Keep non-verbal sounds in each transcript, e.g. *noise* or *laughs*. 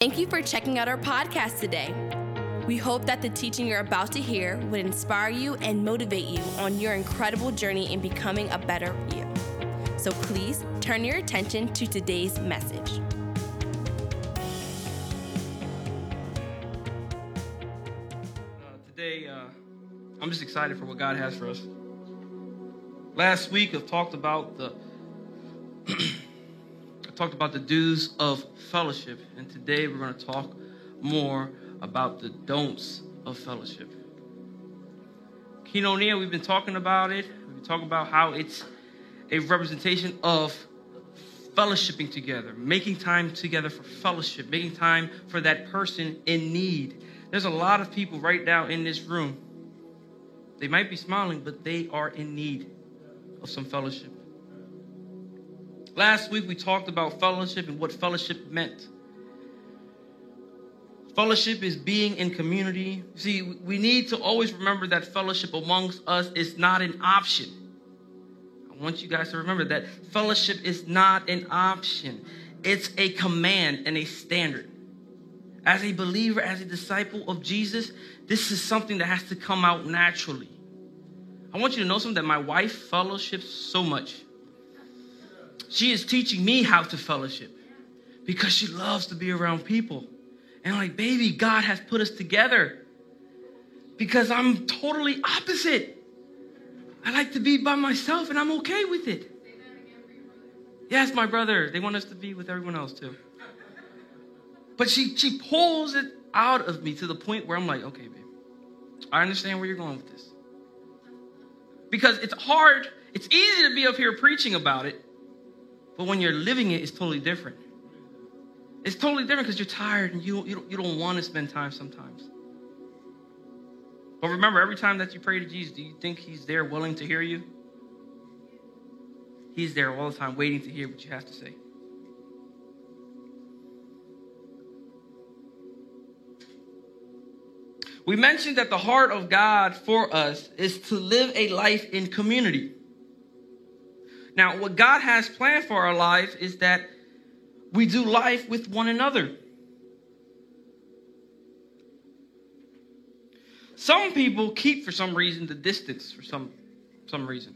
Thank you for checking out our podcast today. We hope that the teaching you're about to hear would inspire you and motivate you on your incredible journey in becoming a better you. So please turn your attention to today's message. Uh, today, uh, I'm just excited for what God has for us. Last week, I've talked about the talked about the do's of fellowship, and today we're going to talk more about the don'ts of fellowship. Koinonia, we've been talking about it. We've been talking about how it's a representation of fellowshipping together, making time together for fellowship, making time for that person in need. There's a lot of people right now in this room. They might be smiling, but they are in need of some fellowship. Last week we talked about fellowship and what fellowship meant. Fellowship is being in community. See, we need to always remember that fellowship amongst us is not an option. I want you guys to remember that fellowship is not an option, it's a command and a standard. As a believer, as a disciple of Jesus, this is something that has to come out naturally. I want you to know something that my wife fellowships so much. She is teaching me how to fellowship because she loves to be around people. And I'm like, baby, God has put us together because I'm totally opposite. I like to be by myself and I'm okay with it. Yes, my brother. They want us to be with everyone else too. But she she pulls it out of me to the point where I'm like, okay, babe, I understand where you're going with this. Because it's hard, it's easy to be up here preaching about it, but when you're living it, it's totally different. It's totally different because you're tired and you, you, don't, you don't want to spend time sometimes. But remember, every time that you pray to Jesus, do you think He's there willing to hear you? He's there all the time waiting to hear what you have to say. We mentioned that the heart of God for us is to live a life in community. Now, what God has planned for our life is that we do life with one another. Some people keep, for some reason, the distance for some, some reason.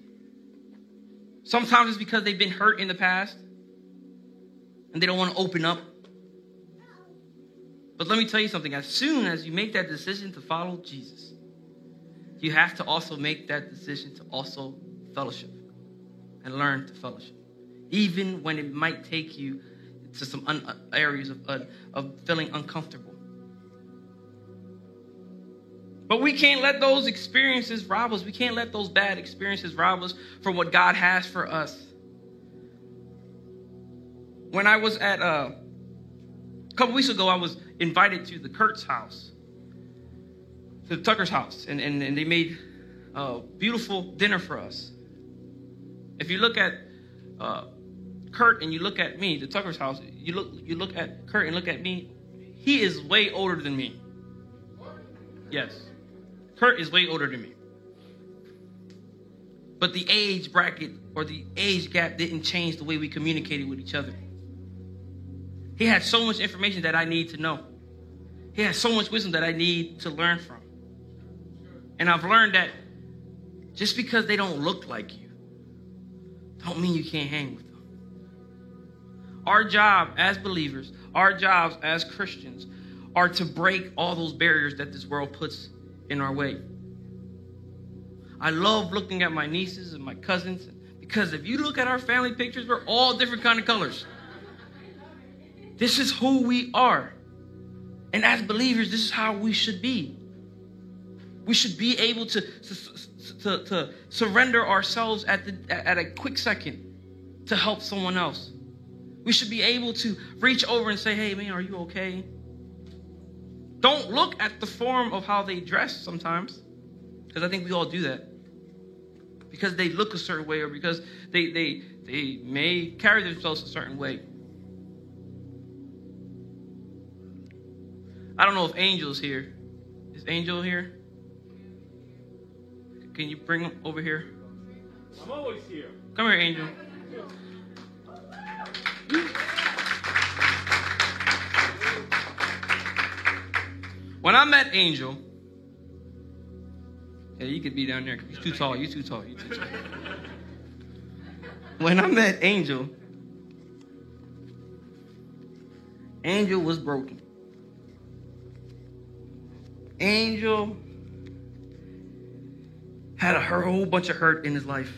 Sometimes it's because they've been hurt in the past and they don't want to open up. But let me tell you something as soon as you make that decision to follow Jesus, you have to also make that decision to also fellowship and learn to fellowship, even when it might take you to some un- areas of, uh, of feeling uncomfortable. But we can't let those experiences rob us. We can't let those bad experiences rob us from what God has for us. When I was at, uh, a couple weeks ago, I was invited to the Kurt's house, to the Tucker's house, and, and, and they made a beautiful dinner for us. If you look at uh, Kurt and you look at me, the Tucker's house, you look you look at Kurt and look at me, he is way older than me. Yes. Kurt is way older than me. But the age bracket or the age gap didn't change the way we communicated with each other. He had so much information that I need to know. He has so much wisdom that I need to learn from. And I've learned that just because they don't look like you, don't mean you can't hang with them. Our job as believers, our jobs as Christians, are to break all those barriers that this world puts in our way. I love looking at my nieces and my cousins because if you look at our family pictures, we're all different kind of colors. This is who we are. And as believers, this is how we should be. We should be able to, to, to, to surrender ourselves at, the, at a quick second to help someone else. We should be able to reach over and say, hey, man, are you okay? Don't look at the form of how they dress sometimes, because I think we all do that. Because they look a certain way or because they, they, they may carry themselves a certain way. I don't know if Angel's here. Is Angel here? Can you bring him over here? I'm always here. Come here, Angel. When I met Angel, yeah, you could be down there. You're too tall. You're too tall. You're too tall. when I met Angel, Angel was broken. Angel had a whole bunch of hurt in his life.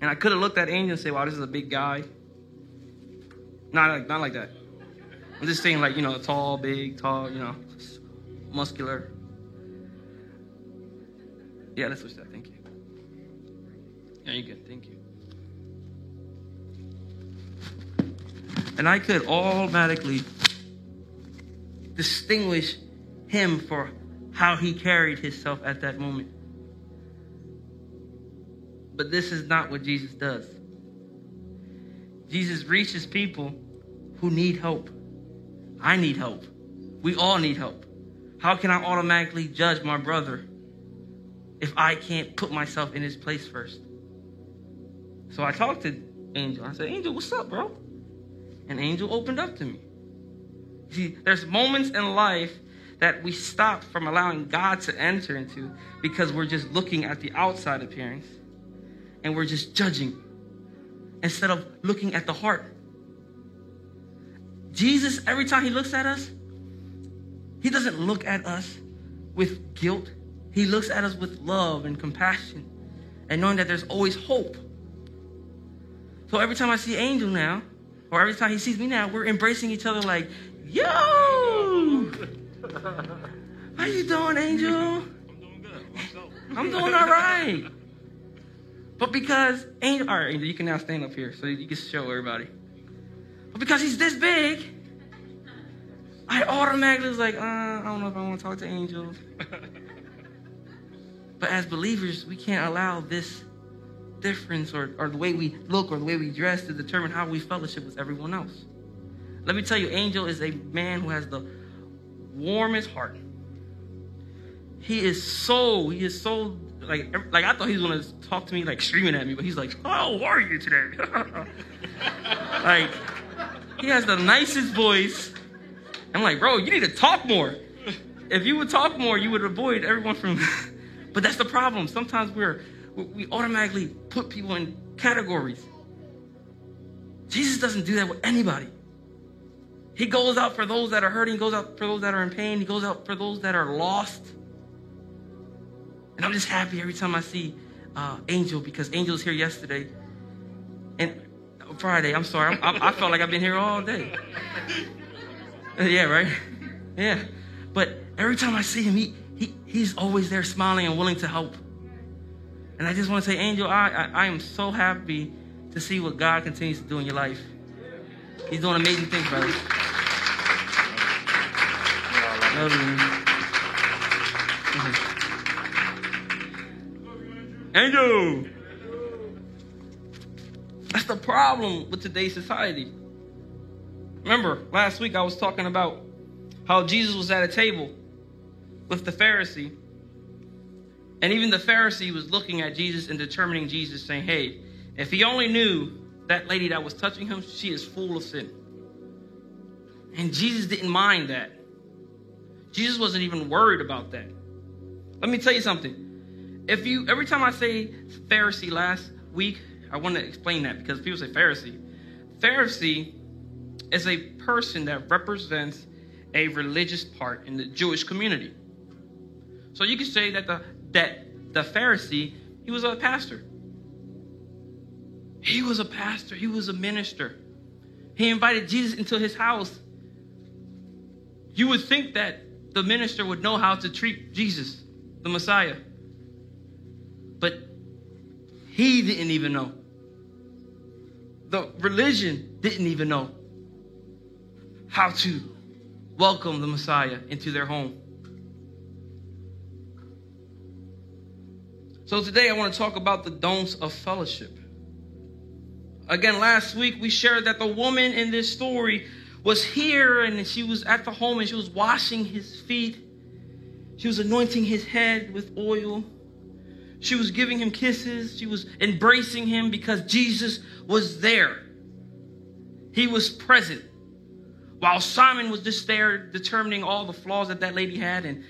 And I could have looked at Angel and said, wow, this is a big guy. Not like, not like that. I'm just saying, like, you know, tall, big, tall, you know, muscular. Yeah, let's switch that. Thank you. Yeah, you're good. Thank you. And I could automatically distinguish him for how he carried himself at that moment. But this is not what Jesus does. Jesus reaches people who need help. I need help. We all need help. How can I automatically judge my brother if I can't put myself in his place first? So I talked to Angel. I said, Angel, what's up, bro? And Angel opened up to me. See, there's moments in life that we stop from allowing God to enter into because we're just looking at the outside appearance and we're just judging instead of looking at the heart. Jesus, every time he looks at us, he doesn't look at us with guilt. He looks at us with love and compassion and knowing that there's always hope. So every time I see Angel now, or every time he sees me now, we're embracing each other like, yo! How you doing, Angel? I'm doing good. I'm doing all right. But because Angel, all right, Angel, you can now stand up here so you can show everybody. But because he's this big, I automatically was like, uh, I don't know if I want to talk to angels. *laughs* but as believers, we can't allow this difference or, or the way we look or the way we dress to determine how we fellowship with everyone else. Let me tell you, Angel is a man who has the warmest heart. He is so, he is so, like, like I thought he was gonna talk to me like screaming at me, but he's like, How are you today? *laughs* like, he has the nicest voice. I'm like, bro, you need to talk more. If you would talk more, you would avoid everyone from. *laughs* but that's the problem. Sometimes we're we automatically put people in categories. Jesus doesn't do that with anybody. He goes out for those that are hurting, He goes out for those that are in pain, he goes out for those that are lost. And I'm just happy every time I see uh, Angel because Angel here yesterday. And Friday, I'm sorry. I, I felt like I've been here all day. yeah, right? Yeah. But every time I see him, he, he, he's always there smiling and willing to help. And I just want to say, Angel, I, I, I am so happy to see what God continues to do in your life. He's doing amazing things, brother. Love you. Angel! That's the problem with today's society. Remember, last week I was talking about how Jesus was at a table with the Pharisee. And even the Pharisee was looking at Jesus and determining Jesus, saying, Hey, if he only knew that lady that was touching him, she is full of sin. And Jesus didn't mind that. Jesus wasn't even worried about that. Let me tell you something. If you every time I say Pharisee last week, I want to explain that because people say Pharisee. Pharisee is a person that represents a religious part in the Jewish community. So you could say that the that the Pharisee, he was a pastor. He was a pastor, he was a minister. He invited Jesus into his house. You would think that the minister would know how to treat Jesus, the Messiah. But he didn't even know. The religion didn't even know how to welcome the Messiah into their home. So today I want to talk about the don'ts of fellowship. Again, last week we shared that the woman in this story was here and she was at the home and she was washing his feet. She was anointing his head with oil. She was giving him kisses. She was embracing him because Jesus was there. He was present. While Simon was just there determining all the flaws that that lady had and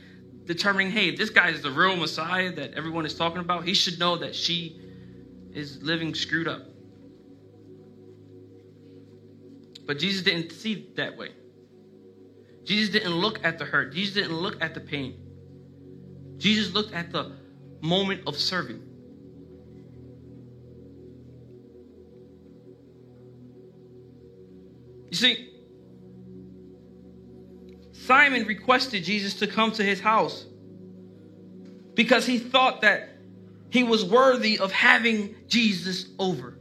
determining, hey, this guy is the real Messiah that everyone is talking about, he should know that she is living screwed up. But Jesus didn't see that way. Jesus didn't look at the hurt. Jesus didn't look at the pain. Jesus looked at the moment of serving. You see, Simon requested Jesus to come to his house because he thought that he was worthy of having Jesus over.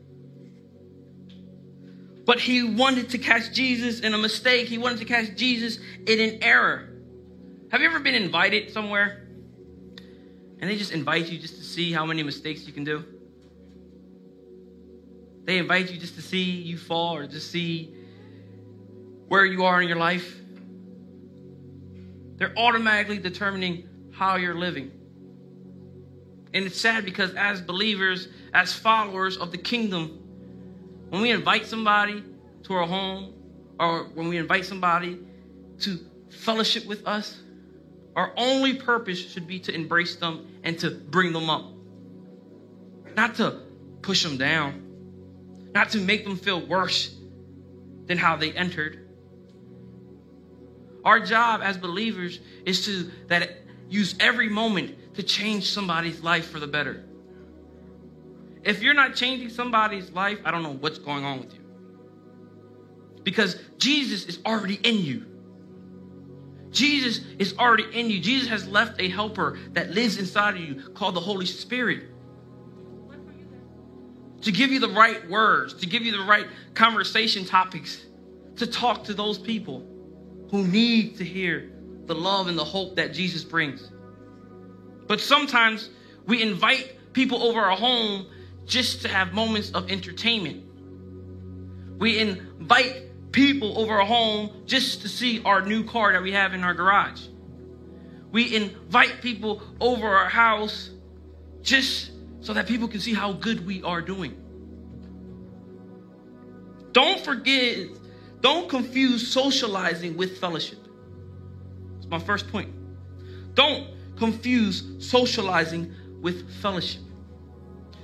But he wanted to catch Jesus in a mistake. He wanted to catch Jesus in an error. Have you ever been invited somewhere and they just invite you just to see how many mistakes you can do? They invite you just to see you fall or just see where you are in your life. They're automatically determining how you're living. And it's sad because as believers, as followers of the kingdom, when we invite somebody to our home or when we invite somebody to fellowship with us, our only purpose should be to embrace them and to bring them up. Not to push them down, not to make them feel worse than how they entered. Our job as believers is to that use every moment to change somebody's life for the better. If you're not changing somebody's life, I don't know what's going on with you. Because Jesus is already in you. Jesus is already in you. Jesus has left a helper that lives inside of you called the Holy Spirit. To give you the right words, to give you the right conversation topics, to talk to those people who need to hear the love and the hope that Jesus brings. But sometimes we invite people over our home just to have moments of entertainment. We invite people over our home just to see our new car that we have in our garage. We invite people over our house just so that people can see how good we are doing. Don't forget, don't confuse socializing with fellowship. It's my first point. Don't confuse socializing with fellowship.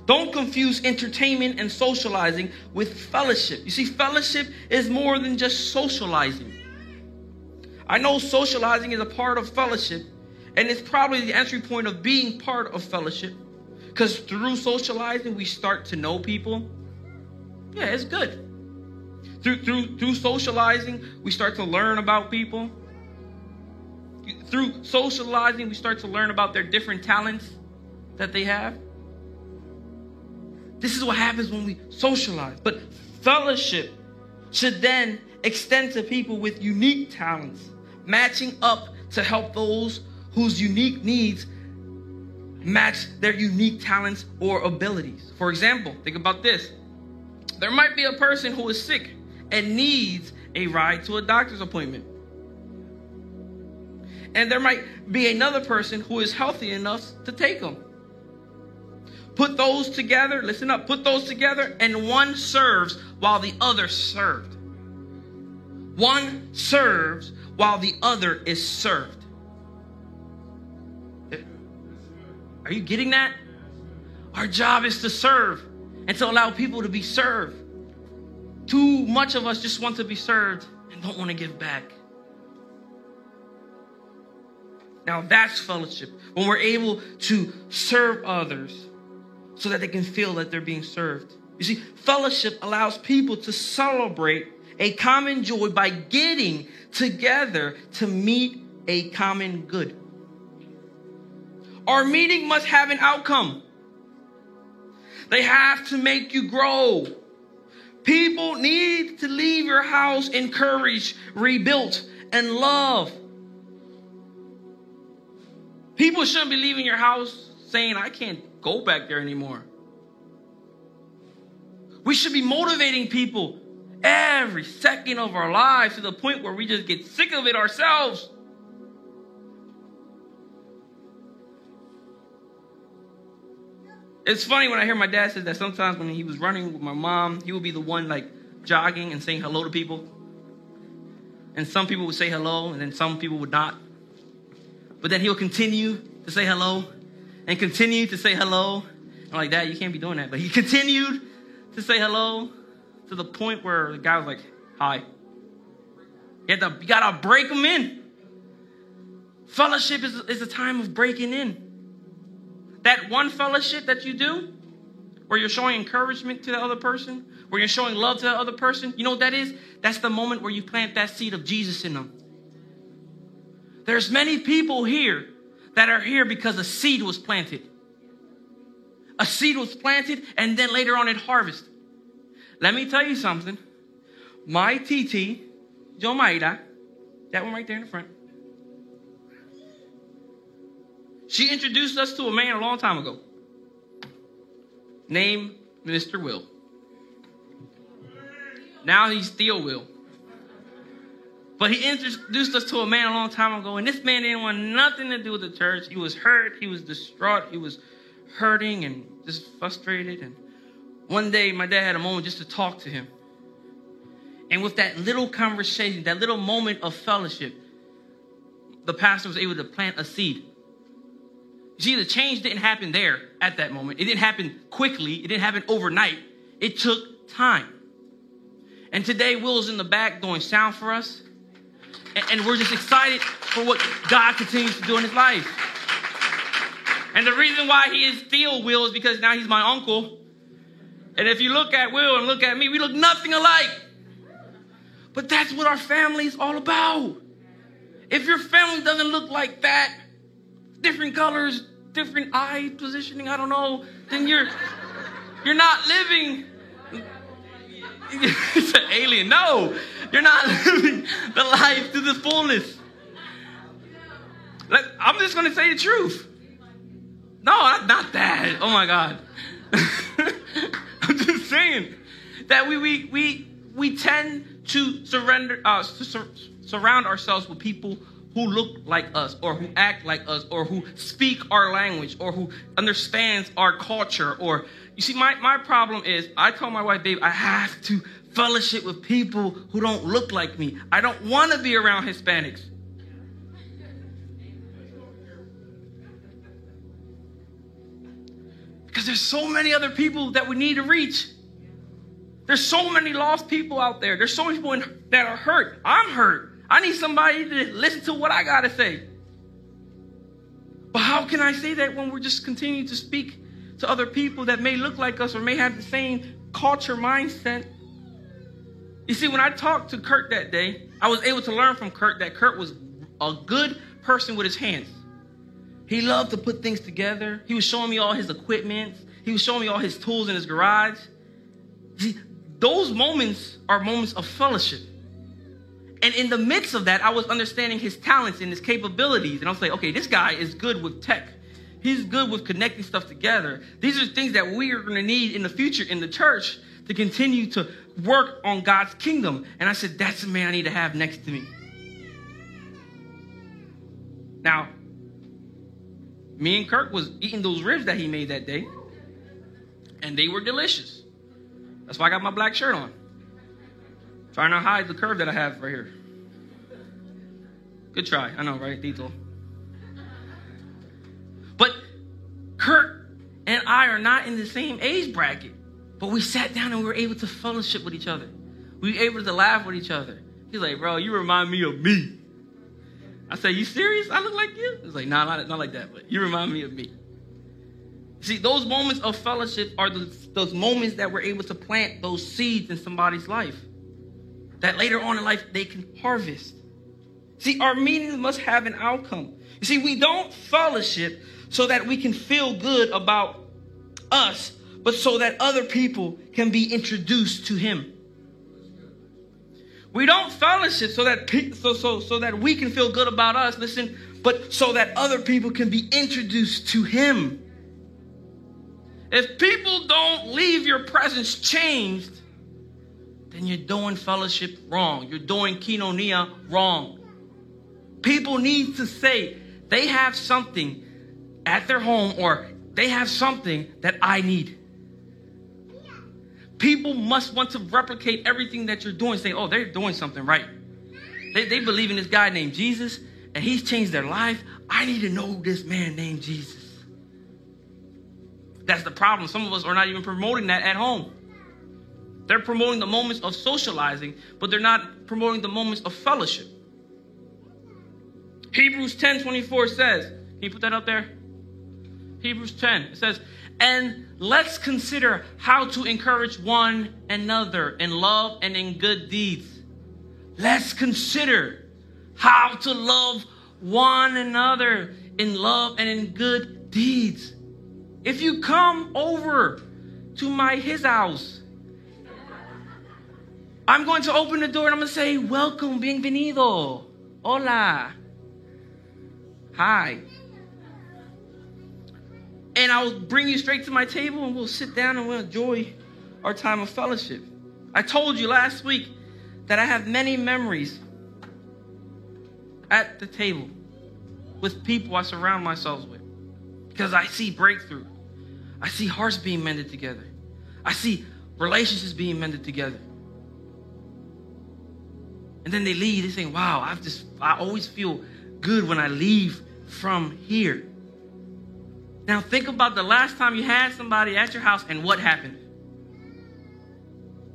Don't confuse entertainment and socializing with fellowship. You see, fellowship is more than just socializing. I know socializing is a part of fellowship, and it's probably the entry point of being part of fellowship. Because through socializing, we start to know people. Yeah, it's good. Through, through, through socializing, we start to learn about people. Through socializing, we start to learn about their different talents that they have. This is what happens when we socialize. But fellowship should then extend to people with unique talents, matching up to help those whose unique needs match their unique talents or abilities. For example, think about this. There might be a person who is sick and needs a ride to a doctor's appointment. And there might be another person who is healthy enough to take them. Put those together, listen up, put those together, and one serves while the other served. One serves while the other is served. Are you getting that? Our job is to serve and to allow people to be served. Too much of us just want to be served and don't want to give back. Now that's fellowship. When we're able to serve others so that they can feel that they're being served. You see, fellowship allows people to celebrate a common joy by getting together to meet a common good. Our meeting must have an outcome. They have to make you grow. People need to leave your house encouraged, rebuilt, and loved. People shouldn't be leaving your house saying, I can't go back there anymore. We should be motivating people every second of our lives to the point where we just get sick of it ourselves. It's funny when I hear my dad say that sometimes when he was running with my mom, he would be the one like jogging and saying hello to people. and some people would say hello, and then some people would not. But then he'll continue to say hello and continue to say hello. I'm like, Dad, you can't be doing that. But he continued to say hello to the point where the guy was like, Hi. You, to, you gotta break them in. Fellowship is, is a time of breaking in. That one fellowship that you do, where you're showing encouragement to the other person, where you're showing love to the other person, you know what that is? That's the moment where you plant that seed of Jesus in them. There's many people here that are here because a seed was planted. A seed was planted and then later on it harvested. Let me tell you something. My TT, Jomaira, that one right there in the front, she introduced us to a man a long time ago named Mr. Will. Now he's still Will. But he introduced us to a man a long time ago, and this man didn't want nothing to do with the church. He was hurt, he was distraught, he was hurting and just frustrated. And one day, my dad had a moment just to talk to him. And with that little conversation, that little moment of fellowship, the pastor was able to plant a seed. You see, the change didn't happen there at that moment. It didn't happen quickly, it didn't happen overnight. It took time. And today, Will's in the back doing sound for us. And we're just excited for what God continues to do in his life. And the reason why he is still Will is because now he's my uncle. And if you look at Will and look at me, we look nothing alike. But that's what our family is all about. If your family doesn't look like that, different colors, different eye positioning, I don't know, then you're you're not living *laughs* it's an alien. No, you're not *laughs* living the life to the fullness. Like, I'm just going to say the truth. No, not that. Oh my God. *laughs* I'm just saying that we, we, we, we tend to surrender, uh, sur- surround ourselves with people who look like us or who act like us or who speak our language or who understands our culture or you see my, my problem is i told my wife babe i have to fellowship with people who don't look like me. I don't want to be around hispanics. Because there's so many other people that we need to reach. There's so many lost people out there. There's so many people in, that are hurt. I'm hurt. I need somebody to listen to what I got to say. But how can I say that when we're just continuing to speak to other people that may look like us or may have the same culture mindset? You see, when I talked to Kurt that day, I was able to learn from Kurt that Kurt was a good person with his hands. He loved to put things together. He was showing me all his equipment. He was showing me all his tools in his garage. See, those moments are moments of fellowship. And in the midst of that, I was understanding his talents and his capabilities. And I was like, okay, this guy is good with tech. He's good with connecting stuff together. These are things that we are going to need in the future in the church to continue to work on God's kingdom. And I said, that's the man I need to have next to me. Now, me and Kirk was eating those ribs that he made that day, and they were delicious. That's why I got my black shirt on. Trying to hide the curve that I have right here. Good try. I know, right, Dito? But Kirk and I are not in the same age bracket. But we sat down and we were able to fellowship with each other. We were able to laugh with each other. He's like, bro, you remind me of me. I said, you serious? I look like you? He's like, nah, not, not like that, but you remind me of me. See, those moments of fellowship are those, those moments that we're able to plant those seeds in somebody's life that later on in life they can harvest. See, our meetings must have an outcome. You see, we don't fellowship so that we can feel good about us, but so that other people can be introduced to Him. We don't fellowship so that so so so that we can feel good about us. Listen, but so that other people can be introduced to Him. If people don't leave your presence changed, then you're doing fellowship wrong. You're doing koinonia wrong. People need to say they have something at their home or they have something that I need. People must want to replicate everything that you're doing, saying, oh, they're doing something right. They, they believe in this guy named Jesus, and he's changed their life. I need to know this man named Jesus. That's the problem. Some of us are not even promoting that at home. They're promoting the moments of socializing, but they're not promoting the moments of fellowship. Hebrews 10 24 says, Can you put that up there? Hebrews 10. It says, And let's consider how to encourage one another in love and in good deeds. Let's consider how to love one another in love and in good deeds. If you come over to my his house, I'm going to open the door and I'm going to say, Welcome, bienvenido, hola, hi. And I'll bring you straight to my table and we'll sit down and we'll enjoy our time of fellowship. I told you last week that I have many memories at the table with people I surround myself with because I see breakthrough. I see hearts being mended together. I see relationships being mended together. And then they leave, they say, wow, I've just, I always feel good when I leave from here. Now think about the last time you had somebody at your house and what happened.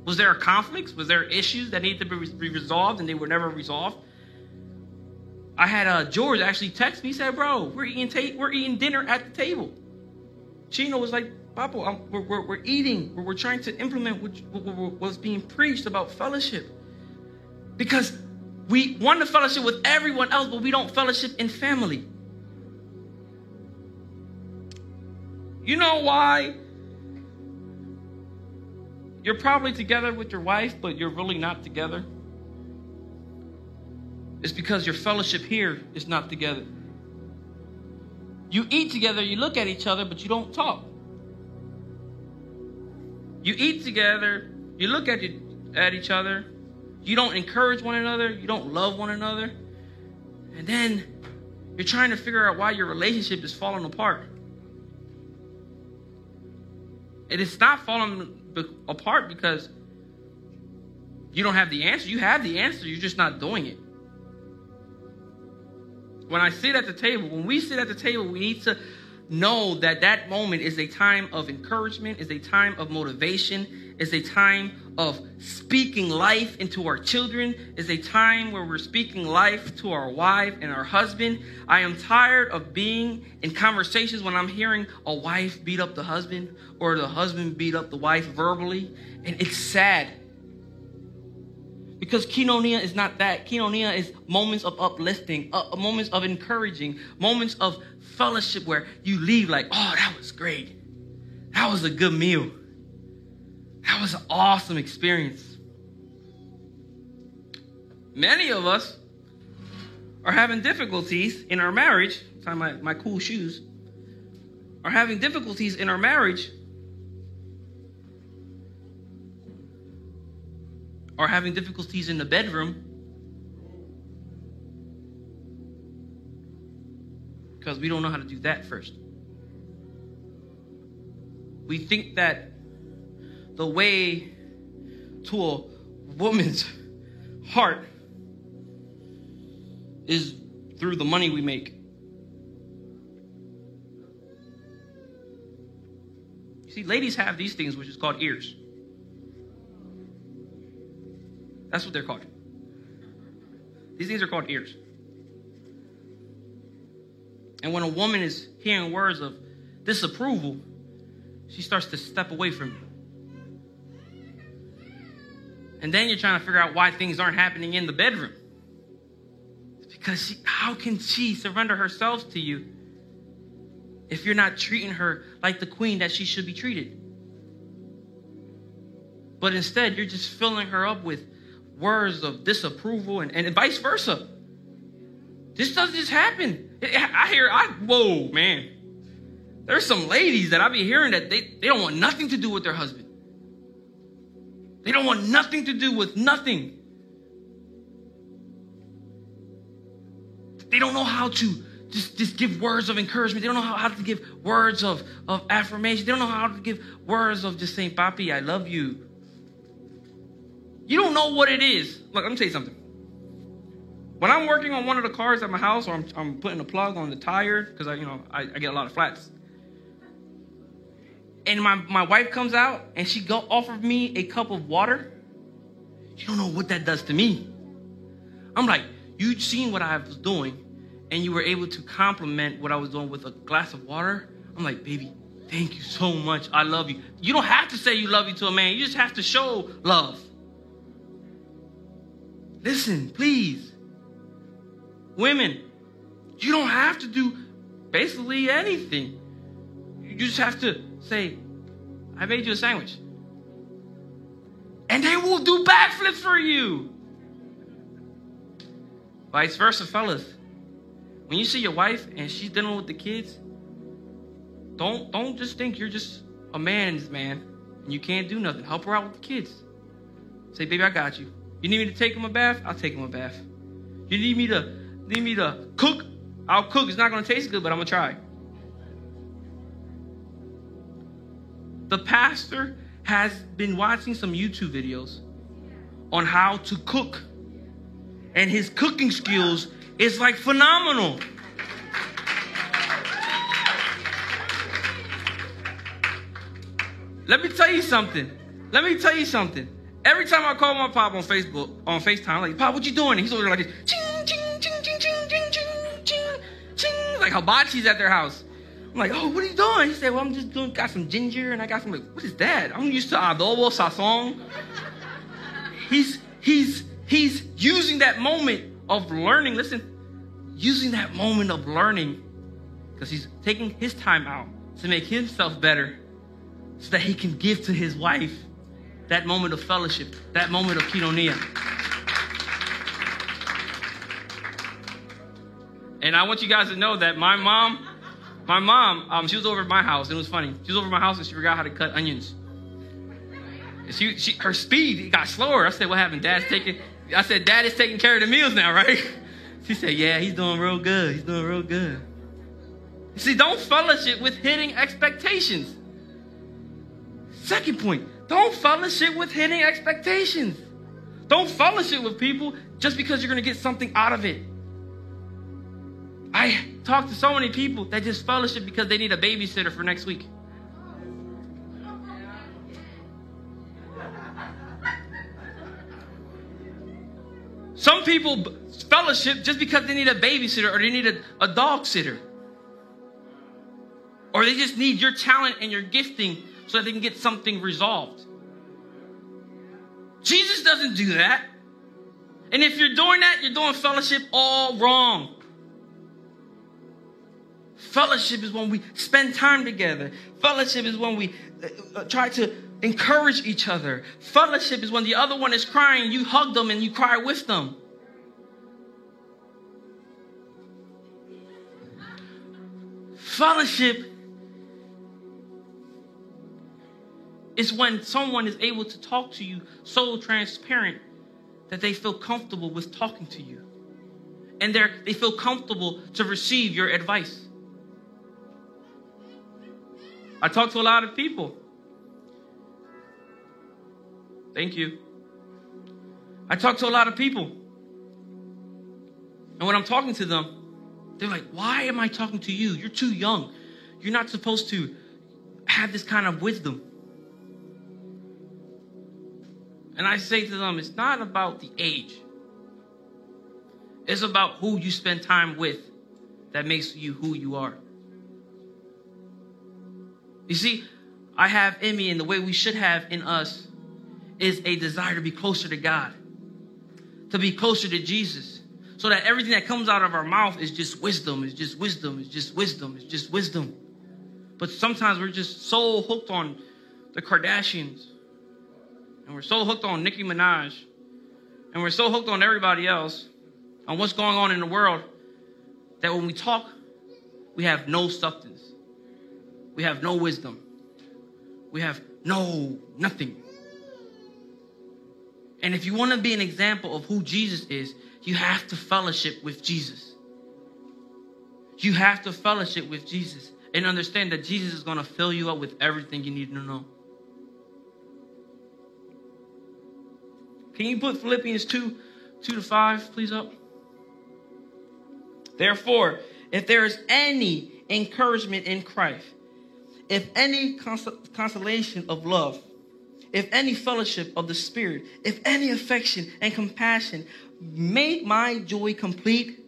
Was there a conflict? Was there issues that needed to be resolved and they were never resolved? I had uh, George actually text me. He said, "Bro, we're eating ta- we're eating dinner at the table." Chino was like, "Papa, I'm, we're, we're, we're, eating. We're, we're, trying to implement what, what was being preached about fellowship, because we want to fellowship with everyone else, but we don't fellowship in family. You know why? You're probably together with your wife, but you're really not together. It's because your fellowship here is not together. You eat together, you look at each other, but you don't talk. You eat together, you look at, you, at each other, you don't encourage one another, you don't love one another. And then you're trying to figure out why your relationship is falling apart. It is not falling apart because you don't have the answer. You have the answer, you're just not doing it. When I sit at the table, when we sit at the table, we need to know that that moment is a time of encouragement, is a time of motivation, is a time of speaking life into our children, is a time where we're speaking life to our wife and our husband. I am tired of being in conversations when I'm hearing a wife beat up the husband or the husband beat up the wife verbally, and it's sad. Because koinonia is not that. Koinonia is moments of uplifting, uh, moments of encouraging, moments of fellowship where you leave like, oh, that was great. That was a good meal. That was an awesome experience. Many of us are having difficulties in our marriage. Tie my, my cool shoes. Are having difficulties in our marriage are having difficulties in the bedroom because we don't know how to do that first. We think that the way to a woman's heart is through the money we make. See, ladies have these things, which is called ears. That's what they're called. These things are called ears. And when a woman is hearing words of disapproval, she starts to step away from you. And then you're trying to figure out why things aren't happening in the bedroom. It's because she, how can she surrender herself to you if you're not treating her like the queen that she should be treated? But instead, you're just filling her up with words of disapproval and, and vice versa. This doesn't just happen. I hear, I, whoa, man. There's some ladies that I be hearing that they, they don't want nothing to do with their husband. They don't want nothing to do with nothing. They don't know how to just, just give words of encouragement. They don't know how, how to give words of, of affirmation. They don't know how to give words of just saying, Papi, I love you. You don't know what it is. Look, let me tell you something. When I'm working on one of the cars at my house, or I'm, I'm putting a plug on the tire because I, you know, I, I get a lot of flats. And my, my wife comes out and she go offers me a cup of water. You don't know what that does to me. I'm like, you seen what I was doing, and you were able to compliment what I was doing with a glass of water. I'm like, baby, thank you so much. I love you. You don't have to say you love you to a man. You just have to show love. Listen, please. Women, you don't have to do basically anything. You just have to say, I made you a sandwich. And they will do backflips for you. Vice versa, fellas. When you see your wife and she's dealing with the kids, don't don't just think you're just a man's man and you can't do nothing. Help her out with the kids. Say, baby, I got you. You need me to take him a bath? I'll take him a bath. You need me to need me to cook? I'll cook. It's not gonna taste good, but I'm gonna try. The pastor has been watching some YouTube videos on how to cook. And his cooking skills is like phenomenal. Let me tell you something. Let me tell you something. Every time I call my pop on Facebook, on FaceTime, I'm like, Pop, what you doing? he's over there like this, ching, ching, ching, ching, ching, ching, ching, ching, ching, like hibachi's at their house. I'm like, oh, what are you doing? He said, well, I'm just doing, got some ginger and I got some, like, what is that? I'm used to adobo sazon. he's, he's, he's using that moment of learning, listen, using that moment of learning because he's taking his time out to make himself better so that he can give to his wife that moment of fellowship, that moment of koinonia. And I want you guys to know that my mom, my mom, um, she was over at my house. And it was funny. She was over at my house and she forgot how to cut onions. She, she, her speed got slower. I said, "What happened? Dad's taking." I said, "Dad is taking care of the meals now, *laughs* right?" She said, "Yeah, he's doing real good. He's doing real good." See, don't fellowship with hitting expectations. Second point, don't fellowship with hitting expectations. Don't fellowship with people just because you're going to get something out of it. I talk to so many people that just fellowship because they need a babysitter for next week. Some people fellowship just because they need a babysitter or they need a, a dog sitter. Or they just need your talent and your gifting so that they can get something resolved. Jesus doesn't do that. And if you're doing that, you're doing fellowship all wrong. Fellowship is when we spend time together. Fellowship is when we uh, uh, try to encourage each other. Fellowship is when the other one is crying, you hug them and you cry with them. Fellowship is when someone is able to talk to you so transparent that they feel comfortable with talking to you. And they they feel comfortable to receive your advice. I talk to a lot of people. Thank you. I talk to a lot of people. And when I'm talking to them, they're like, Why am I talking to you? You're too young. You're not supposed to have this kind of wisdom. And I say to them, it's not about the age, it's about who you spend time with that makes you who you are. You see, I have in me, and the way we should have in us is a desire to be closer to God, to be closer to Jesus, so that everything that comes out of our mouth is just wisdom, is just wisdom, is just wisdom, is just wisdom. But sometimes we're just so hooked on the Kardashians and we're so hooked on Nicki Minaj, and we're so hooked on everybody else, on what's going on in the world, that when we talk, we have no substance. We have no wisdom. We have no nothing. And if you want to be an example of who Jesus is, you have to fellowship with Jesus. You have to fellowship with Jesus and understand that Jesus is going to fill you up with everything you need to know. Can you put Philippians 2, 2 to 5, please up? Therefore, if there is any encouragement in Christ, if any cons- consolation of love, if any fellowship of the Spirit, if any affection and compassion, make my joy complete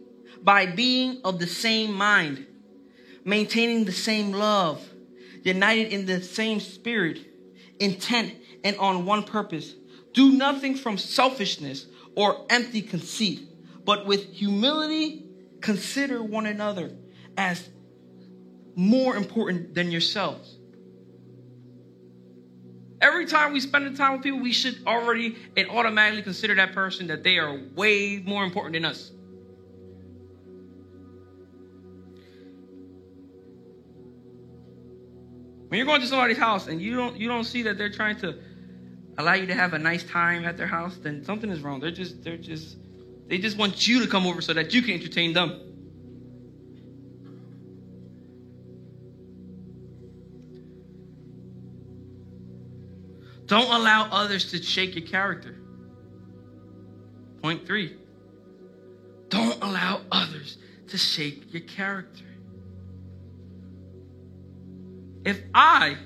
by being of the same mind, maintaining the same love, united in the same spirit, intent, and on one purpose. Do nothing from selfishness or empty conceit, but with humility consider one another as more important than yourselves. Every time we spend the time with people, we should already and automatically consider that person that they are way more important than us. When you're going to somebody's house and you don't you don't see that they're trying to allow you to have a nice time at their house, then something is wrong. They're just they're just they just want you to come over so that you can entertain them. Don't allow others to shake your character. Point three. Don't allow others to shake your character. If I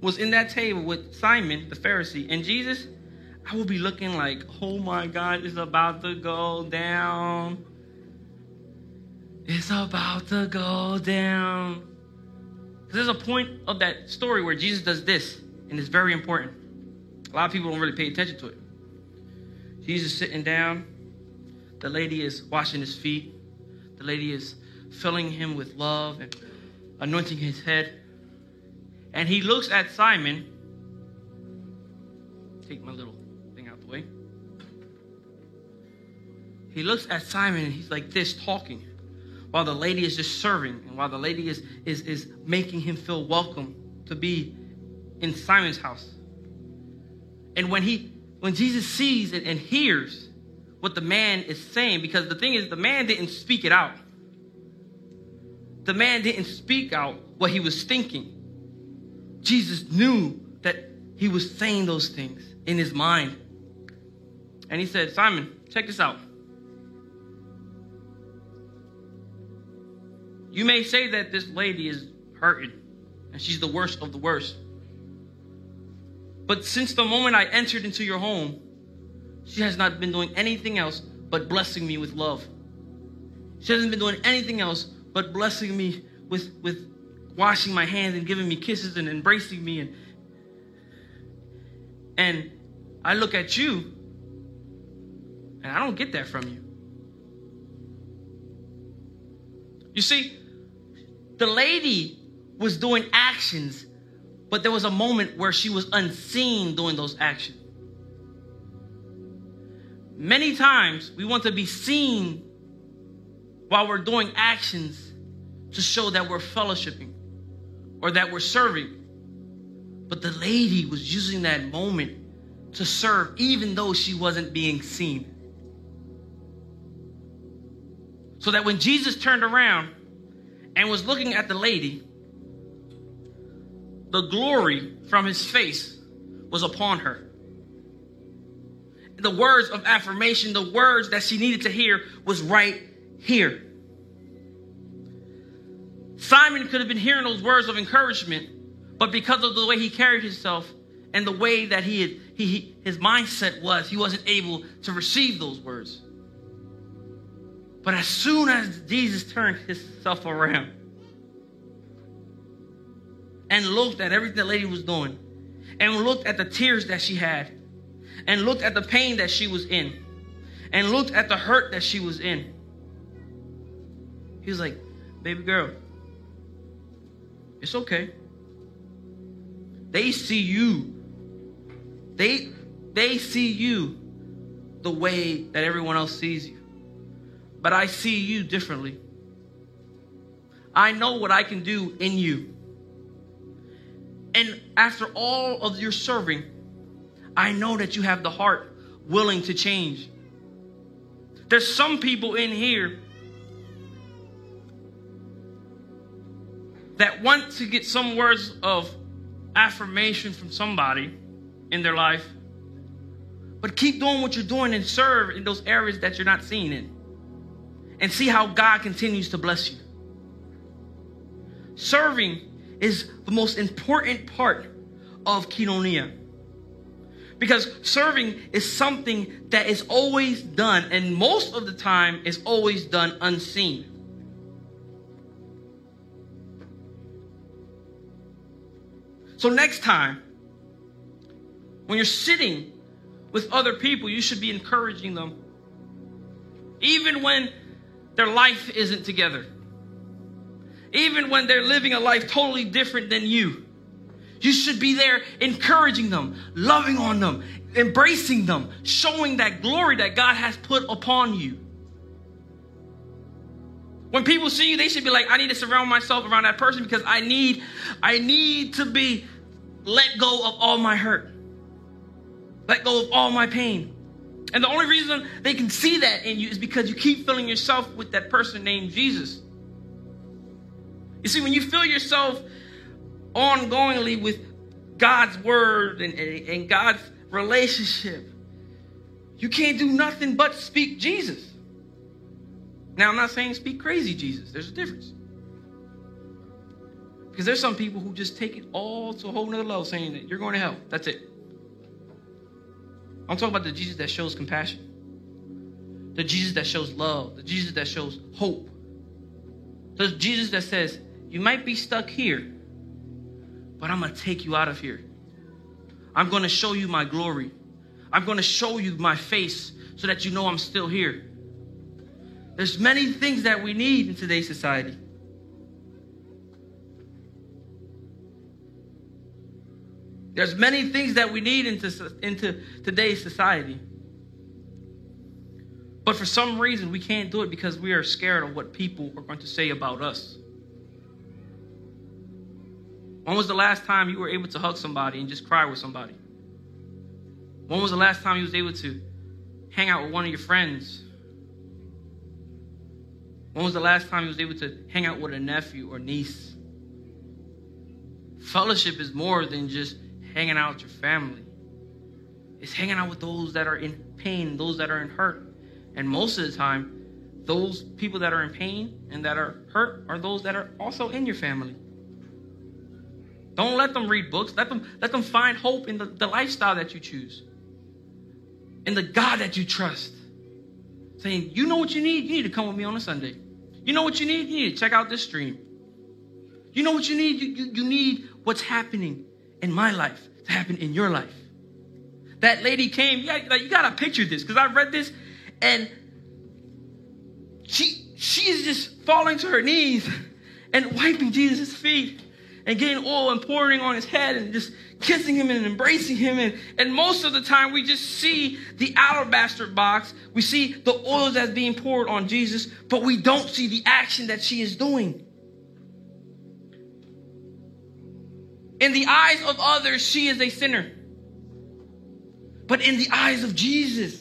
was in that table with Simon the Pharisee and Jesus, I would be looking like, oh my God, it's about to go down. It's about to go down. There's a point of that story where Jesus does this, and it's very important. A lot of people don't really pay attention to it. Jesus sitting down, the lady is washing his feet, the lady is filling him with love and anointing his head. And he looks at Simon. Take my little thing out the way. He looks at Simon and he's like this talking while the lady is just serving and while the lady is, is, is making him feel welcome to be in Simon's house. And when he when Jesus sees it and hears what the man is saying, because the thing is the man didn't speak it out. The man didn't speak out what he was thinking. Jesus knew that he was saying those things in his mind. And he said, Simon, check this out. You may say that this lady is hurting and she's the worst of the worst. But since the moment I entered into your home, she has not been doing anything else but blessing me with love. She hasn't been doing anything else but blessing me with, with washing my hands and giving me kisses and embracing me. And, and I look at you and I don't get that from you. You see, the lady was doing actions, but there was a moment where she was unseen doing those actions. Many times we want to be seen while we're doing actions to show that we're fellowshipping or that we're serving. But the lady was using that moment to serve even though she wasn't being seen. So that when Jesus turned around and was looking at the lady, the glory from his face was upon her. The words of affirmation, the words that she needed to hear was right here. Simon could have been hearing those words of encouragement, but because of the way he carried himself and the way that he had, he, his mindset was, he wasn't able to receive those words. But as soon as Jesus turned himself around and looked at everything the lady was doing, and looked at the tears that she had, and looked at the pain that she was in, and looked at the hurt that she was in, he was like, Baby girl, it's okay. They see you. They they see you the way that everyone else sees you. But I see you differently. I know what I can do in you. And after all of your serving, I know that you have the heart willing to change. There's some people in here that want to get some words of affirmation from somebody in their life, but keep doing what you're doing and serve in those areas that you're not seeing in. And see how God continues to bless you. Serving is the most important part of Koinonia. Because serving is something that is always done, and most of the time is always done unseen. So, next time, when you're sitting with other people, you should be encouraging them. Even when their life isn't together, even when they're living a life totally different than you. You should be there encouraging them, loving on them, embracing them, showing that glory that God has put upon you. When people see you, they should be like, I need to surround myself around that person because I need, I need to be let go of all my hurt. Let go of all my pain. And the only reason they can see that in you is because you keep filling yourself with that person named Jesus. You see, when you fill yourself ongoingly with God's word and, and, and God's relationship, you can't do nothing but speak Jesus. Now, I'm not saying speak crazy Jesus. There's a difference. Because there's some people who just take it all to a whole nother level, saying that you're going to hell. That's it. I'm talking about the Jesus that shows compassion, the Jesus that shows love, the Jesus that shows hope, the Jesus that says, You might be stuck here, but I'm going to take you out of here. I'm going to show you my glory. I'm going to show you my face so that you know I'm still here. There's many things that we need in today's society. There's many things that we need into, into today's society. But for some reason, we can't do it because we are scared of what people are going to say about us. When was the last time you were able to hug somebody and just cry with somebody? When was the last time you was able to hang out with one of your friends? When was the last time you was able to hang out with a nephew or niece? Fellowship is more than just hanging out with your family. It's hanging out with those that are in pain, those that are in hurt. And most of the time, those people that are in pain and that are hurt are those that are also in your family. Don't let them read books. Let them let them find hope in the, the lifestyle that you choose. In the God that you trust. Saying, you know what you need? You need to come with me on a Sunday. You know what you need? You need to check out this stream. You know what you need? You, you, you need what's happening in my life to happen in your life. That lady came, yeah, like you gotta picture this, because I read this and she she is just falling to her knees *laughs* and wiping Jesus' feet and getting oil and pouring on his head and just kissing him and embracing him. And, and most of the time, we just see the alabaster box. We see the oil that's being poured on Jesus, but we don't see the action that she is doing. In the eyes of others, she is a sinner. But in the eyes of Jesus,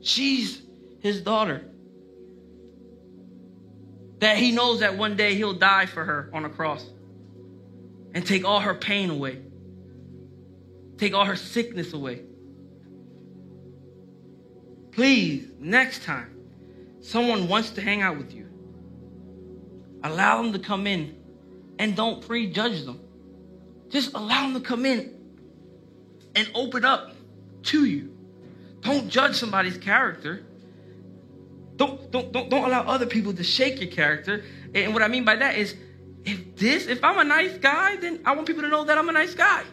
she's his daughter that he knows that one day he'll die for her on a cross and take all her pain away, take all her sickness away. Please, next time someone wants to hang out with you, allow them to come in and don't prejudge them. Just allow them to come in and open up to you. Don't judge somebody's character. Don't, don't, don't, don't allow other people to shake your character. And what I mean by that is, if this, if I'm a nice guy, then I want people to know that I'm a nice guy.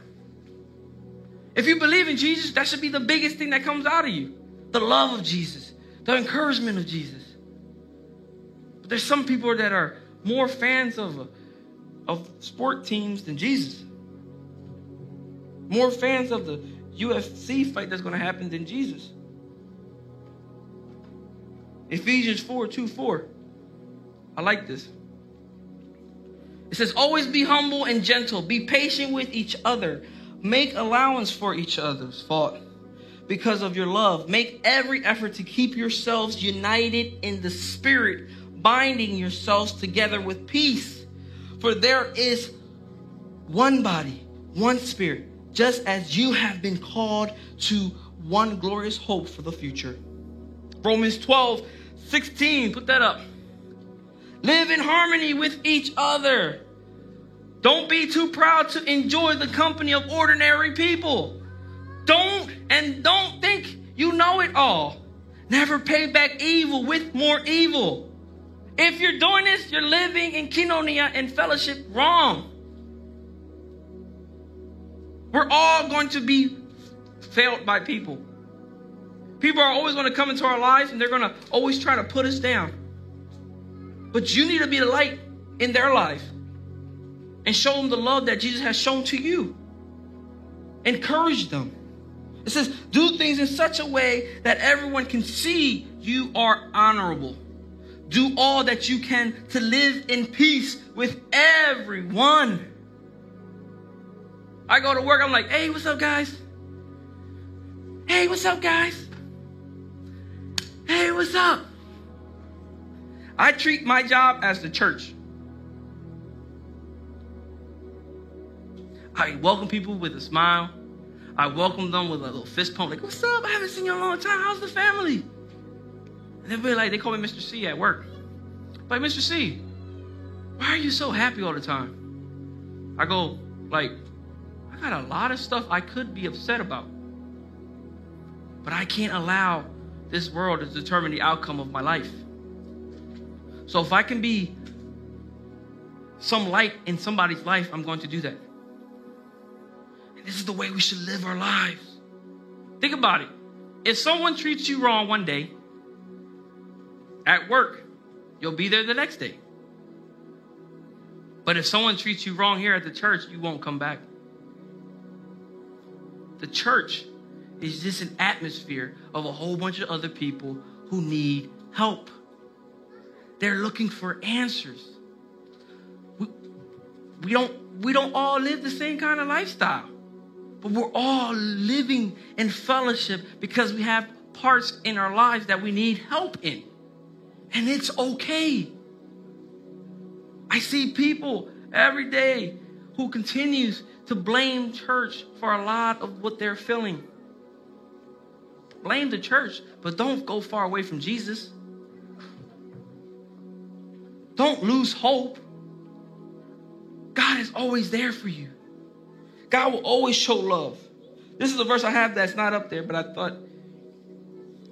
If you believe in Jesus, that should be the biggest thing that comes out of you. The love of Jesus, the encouragement of Jesus. But there's some people that are more fans of, of sport teams than Jesus. More fans of the UFC fight that's going to happen than Jesus. Ephesians 4 2 4. I like this. It says, Always be humble and gentle, be patient with each other, make allowance for each other's fault because of your love. Make every effort to keep yourselves united in the Spirit, binding yourselves together with peace. For there is one body, one Spirit, just as you have been called to one glorious hope for the future. Romans 12, 16. Put that up. Live in harmony with each other. Don't be too proud to enjoy the company of ordinary people. Don't and don't think you know it all. Never pay back evil with more evil. If you're doing this, you're living in koinonia and fellowship wrong. We're all going to be failed by people. People are always going to come into our lives and they're going to always try to put us down. But you need to be the light in their life and show them the love that Jesus has shown to you. Encourage them. It says, do things in such a way that everyone can see you are honorable. Do all that you can to live in peace with everyone. I go to work, I'm like, hey, what's up, guys? Hey, what's up, guys? Hey, what's up? I treat my job as the church. I welcome people with a smile. I welcome them with a little fist pump, like, what's up? I haven't seen you in a long time. How's the family? And they'll be like, they call me Mr. C at work. Like, Mr. C, why are you so happy all the time? I go, like, I got a lot of stuff I could be upset about. But I can't allow this world to determine the outcome of my life. So if I can be some light in somebody's life, I'm going to do that. And this is the way we should live our lives. Think about it. If someone treats you wrong one day at work, you'll be there the next day. But if someone treats you wrong here at the church, you won't come back. The church is just an atmosphere of a whole bunch of other people who need help. They're looking for answers. We, we don't we don't all live the same kind of lifestyle. But we're all living in fellowship because we have parts in our lives that we need help in. And it's okay. I see people every day who continues to blame church for a lot of what they're feeling. Blame the church, but don't go far away from Jesus. Don't lose hope. God is always there for you. God will always show love. This is a verse I have that's not up there, but I thought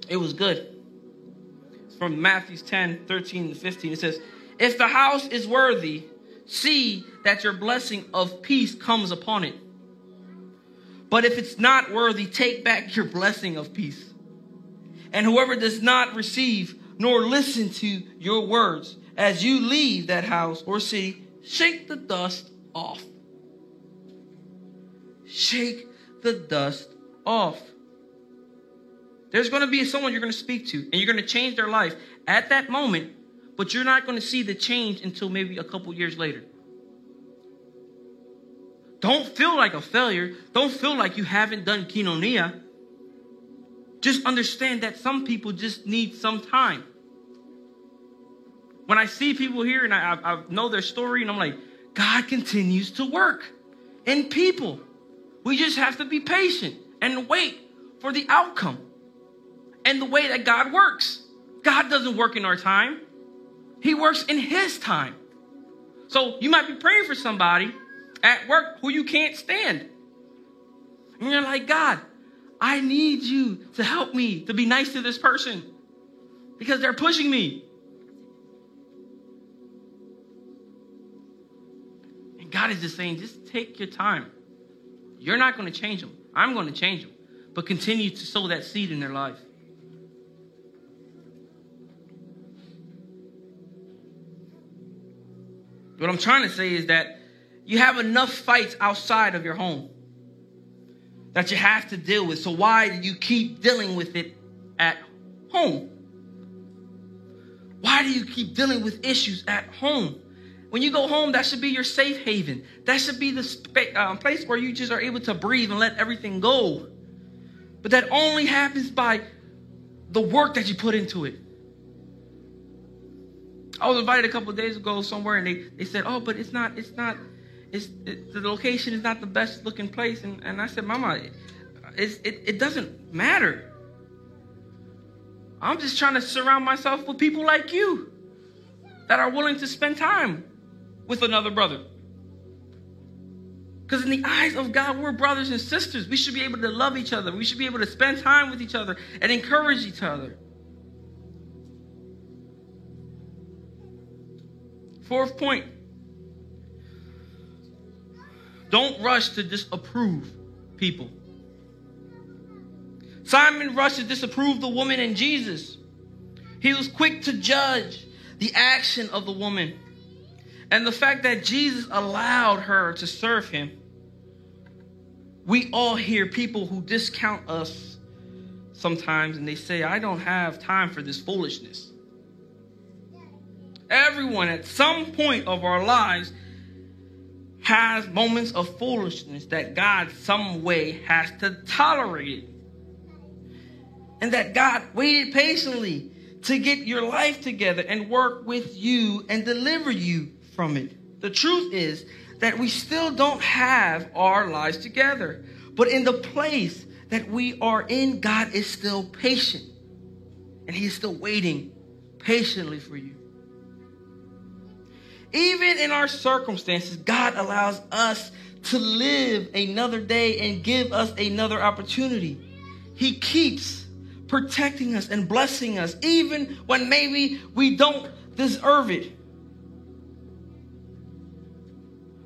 it was good. From Matthew 10 13 to 15. It says, If the house is worthy, see that your blessing of peace comes upon it. But if it's not worthy, take back your blessing of peace. And whoever does not receive nor listen to your words as you leave that house or city, shake the dust off. Shake the dust off. There's going to be someone you're going to speak to, and you're going to change their life at that moment, but you're not going to see the change until maybe a couple years later. Don't feel like a failure. Don't feel like you haven't done koinonia. Just understand that some people just need some time. When I see people here and I, I, I know their story, and I'm like, God continues to work in people. We just have to be patient and wait for the outcome and the way that God works. God doesn't work in our time, He works in His time. So you might be praying for somebody at work who you can't stand. And you're like, God, I need you to help me to be nice to this person because they're pushing me. And God is just saying, just take your time. You're not going to change them. I'm going to change them. But continue to sow that seed in their life. What I'm trying to say is that you have enough fights outside of your home that you have to deal with. So why do you keep dealing with it at home? Why do you keep dealing with issues at home? When you go home, that should be your safe haven. That should be the spa- uh, place where you just are able to breathe and let everything go. But that only happens by the work that you put into it. I was invited a couple days ago somewhere, and they, they said, "Oh, but it's not. It's not. It's it, the location is not the best looking place." And, and I said, "Mama, it it doesn't matter. I'm just trying to surround myself with people like you that are willing to spend time with another brother. Because in the eyes of God, we're brothers and sisters. We should be able to love each other. We should be able to spend time with each other and encourage each other. Fourth point don't rush to disapprove people. Simon rushed to disapprove the woman and Jesus. He was quick to judge the action of the woman and the fact that Jesus allowed her to serve him. We all hear people who discount us sometimes and they say, I don't have time for this foolishness. Everyone at some point of our lives has moments of foolishness that God some way has to tolerate. And that God waited patiently to get your life together and work with you and deliver you from it. The truth is that we still don't have our lives together. But in the place that we are in, God is still patient. And He is still waiting patiently for you. Even in our circumstances, God allows us to live another day and give us another opportunity. He keeps protecting us and blessing us, even when maybe we don't deserve it.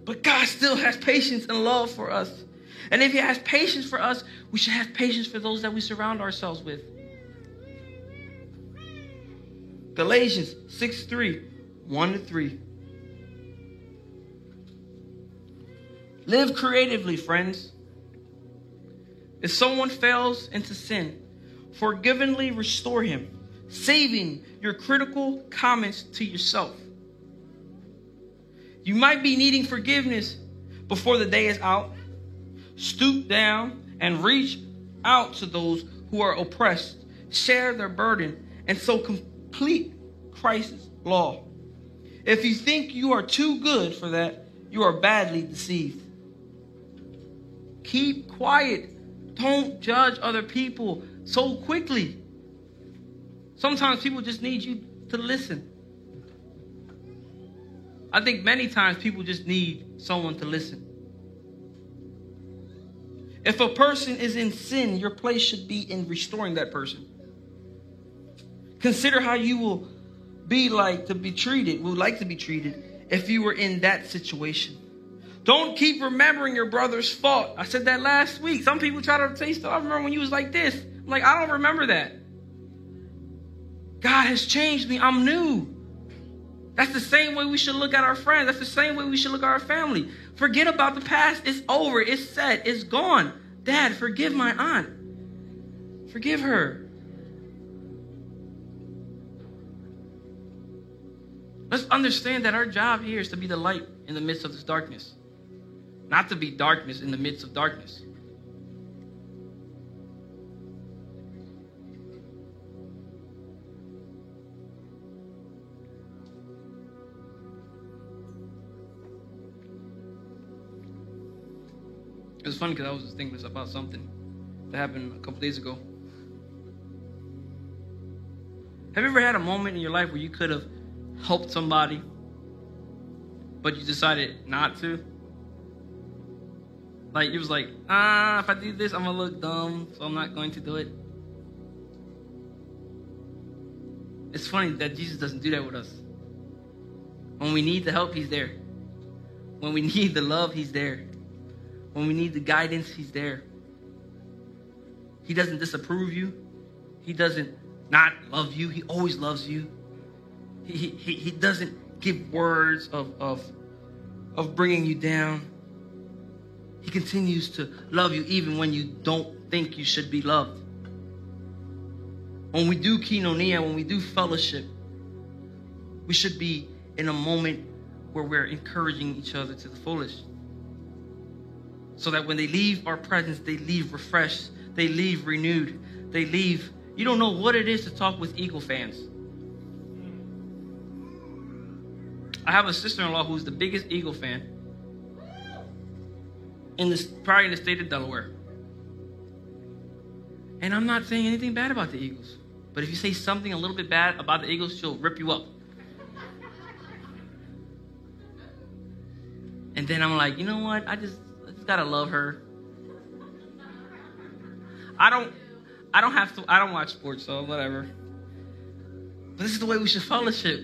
But God still has patience and love for us. And if He has patience for us, we should have patience for those that we surround ourselves with. Galatians 6 3, 1 to 3. Live creatively, friends. If someone fails into sin, forgivingly restore him, saving your critical comments to yourself. You might be needing forgiveness before the day is out. Stoop down and reach out to those who are oppressed, share their burden, and so complete Christ's law. If you think you are too good for that, you are badly deceived. Keep quiet. Don't judge other people so quickly. Sometimes people just need you to listen. I think many times people just need someone to listen. If a person is in sin, your place should be in restoring that person. Consider how you will be like to be treated, would like to be treated if you were in that situation. Don't keep remembering your brother's fault. I said that last week. Some people try to say stuff. I remember when you was like this. I'm like, I don't remember that. God has changed me. I'm new. That's the same way we should look at our friends. That's the same way we should look at our family. Forget about the past. It's over. It's set. It's gone. Dad, forgive my aunt. Forgive her. Let's understand that our job here is to be the light in the midst of this darkness, not to be darkness in the midst of darkness. It was funny because I was just thinking about something that happened a couple days ago. Have you ever had a moment in your life where you could have helped somebody, but you decided not to? Like, it was like, ah, if I do this, I'm to look dumb, so I'm not going to do it. It's funny that Jesus doesn't do that with us. When we need the help, He's there. When we *laughs* need the love, He's there. When we need the guidance, He's there. He doesn't disapprove you. He doesn't not love you. He always loves you. He, he, he doesn't give words of, of, of bringing you down. He continues to love you even when you don't think you should be loved. When we do koinonia, when we do fellowship, we should be in a moment where we're encouraging each other to the fullest so that when they leave our presence, they leave refreshed, they leave renewed, they leave. You don't know what it is to talk with Eagle fans. I have a sister-in-law who's the biggest Eagle fan in this probably in the state of Delaware. And I'm not saying anything bad about the Eagles. But if you say something a little bit bad about the Eagles, she'll rip you up. And then I'm like, you know what? I just, I just gotta love her. I don't, I don't have to. I don't watch sports, so whatever. But this is the way we should fellowship.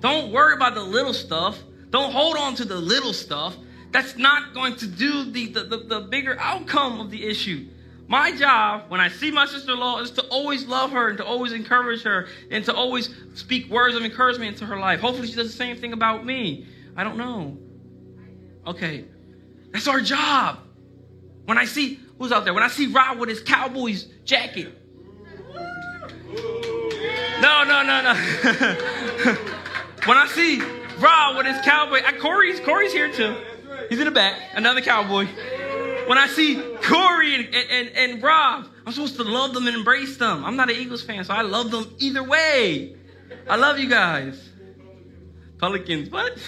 Don't worry about the little stuff. Don't hold on to the little stuff. That's not going to do the, the, the, the bigger outcome of the issue. My job when I see my sister in law is to always love her and to always encourage her and to always speak words of encouragement into her life. Hopefully, she does the same thing about me. I don't know. Okay, that's our job. When I see, who's out there? When I see Rob with his Cowboys jacket. No, no, no, no. *laughs* when I see Rob with his cowboy, Corey's Corey's here too. He's in the back, another cowboy. When I see Corey and, and, and Rob, I'm supposed to love them and embrace them. I'm not an Eagles fan, so I love them either way. I love you guys. Pelicans, what?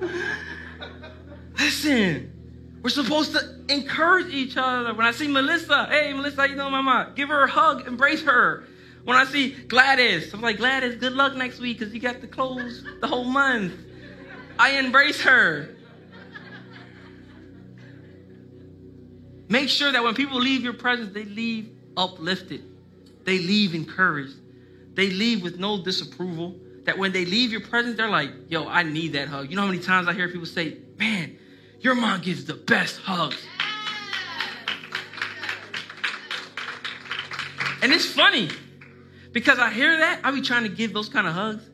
*laughs* Listen, we're supposed to encourage each other. When I see Melissa, hey, Melissa, you doing, mama? Give her a hug, embrace her. When I see Gladys, I'm like, Gladys, good luck next week because you got to close the whole month. I embrace her. Make sure that when people leave your presence, they leave uplifted. They leave encouraged. They leave with no disapproval. That when they leave your presence, they're like, yo, I need that hug. You know how many times I hear people say, man, your mom gives the best hugs. And it's funny because I hear that, I be trying to give those kind of hugs,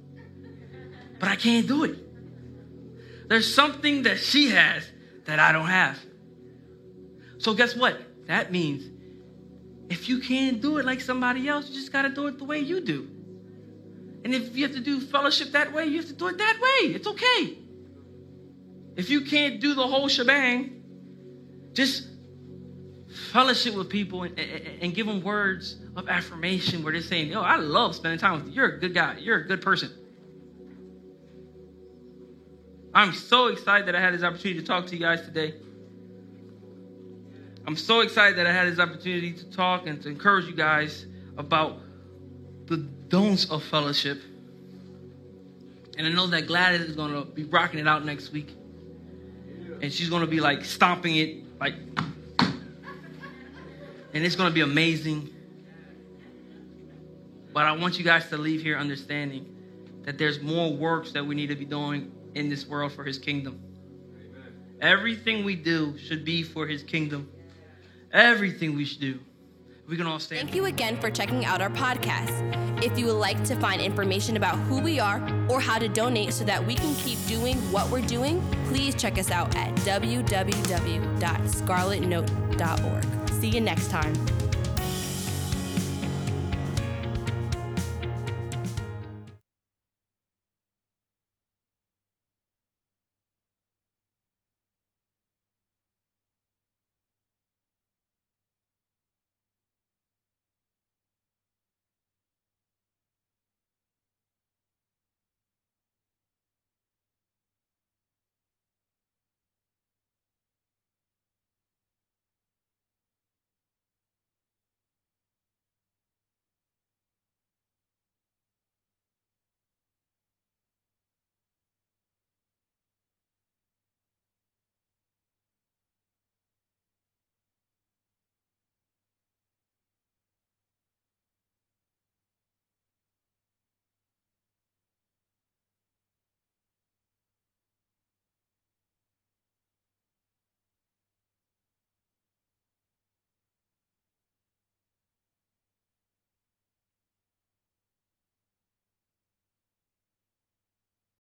but I can't do it. There's something that she has that I don't have. So guess what? That means if you can't do it like somebody else, you just got to do it the way you do. And if you have to do fellowship that way, you have to do it that way. It's okay. If you can't do the whole shebang, just fellowship with people and, and, and, give them words of affirmation where they're saying, Yo, I love spending time with you. You're a good guy. You're a good person. I'm so excited that I had this opportunity to talk to you guys today. I'm so excited that I had this opportunity to talk and to encourage you guys about the don'ts of fellowship. And I know that Gladys is going to be rocking it out next week. And she's going to be like stomping it, like, and it's going to be amazing. But I want you guys to leave here understanding that there's more works that we need to be doing in this world for his kingdom. Amen. Everything we do should be for his kingdom. Everything we should do. We can all stand. Thank you again for checking out our podcast. If you would like to find information about who we are or how to donate so that we can keep doing what we're doing, please check us out at www.scarletnote.org. See you next time.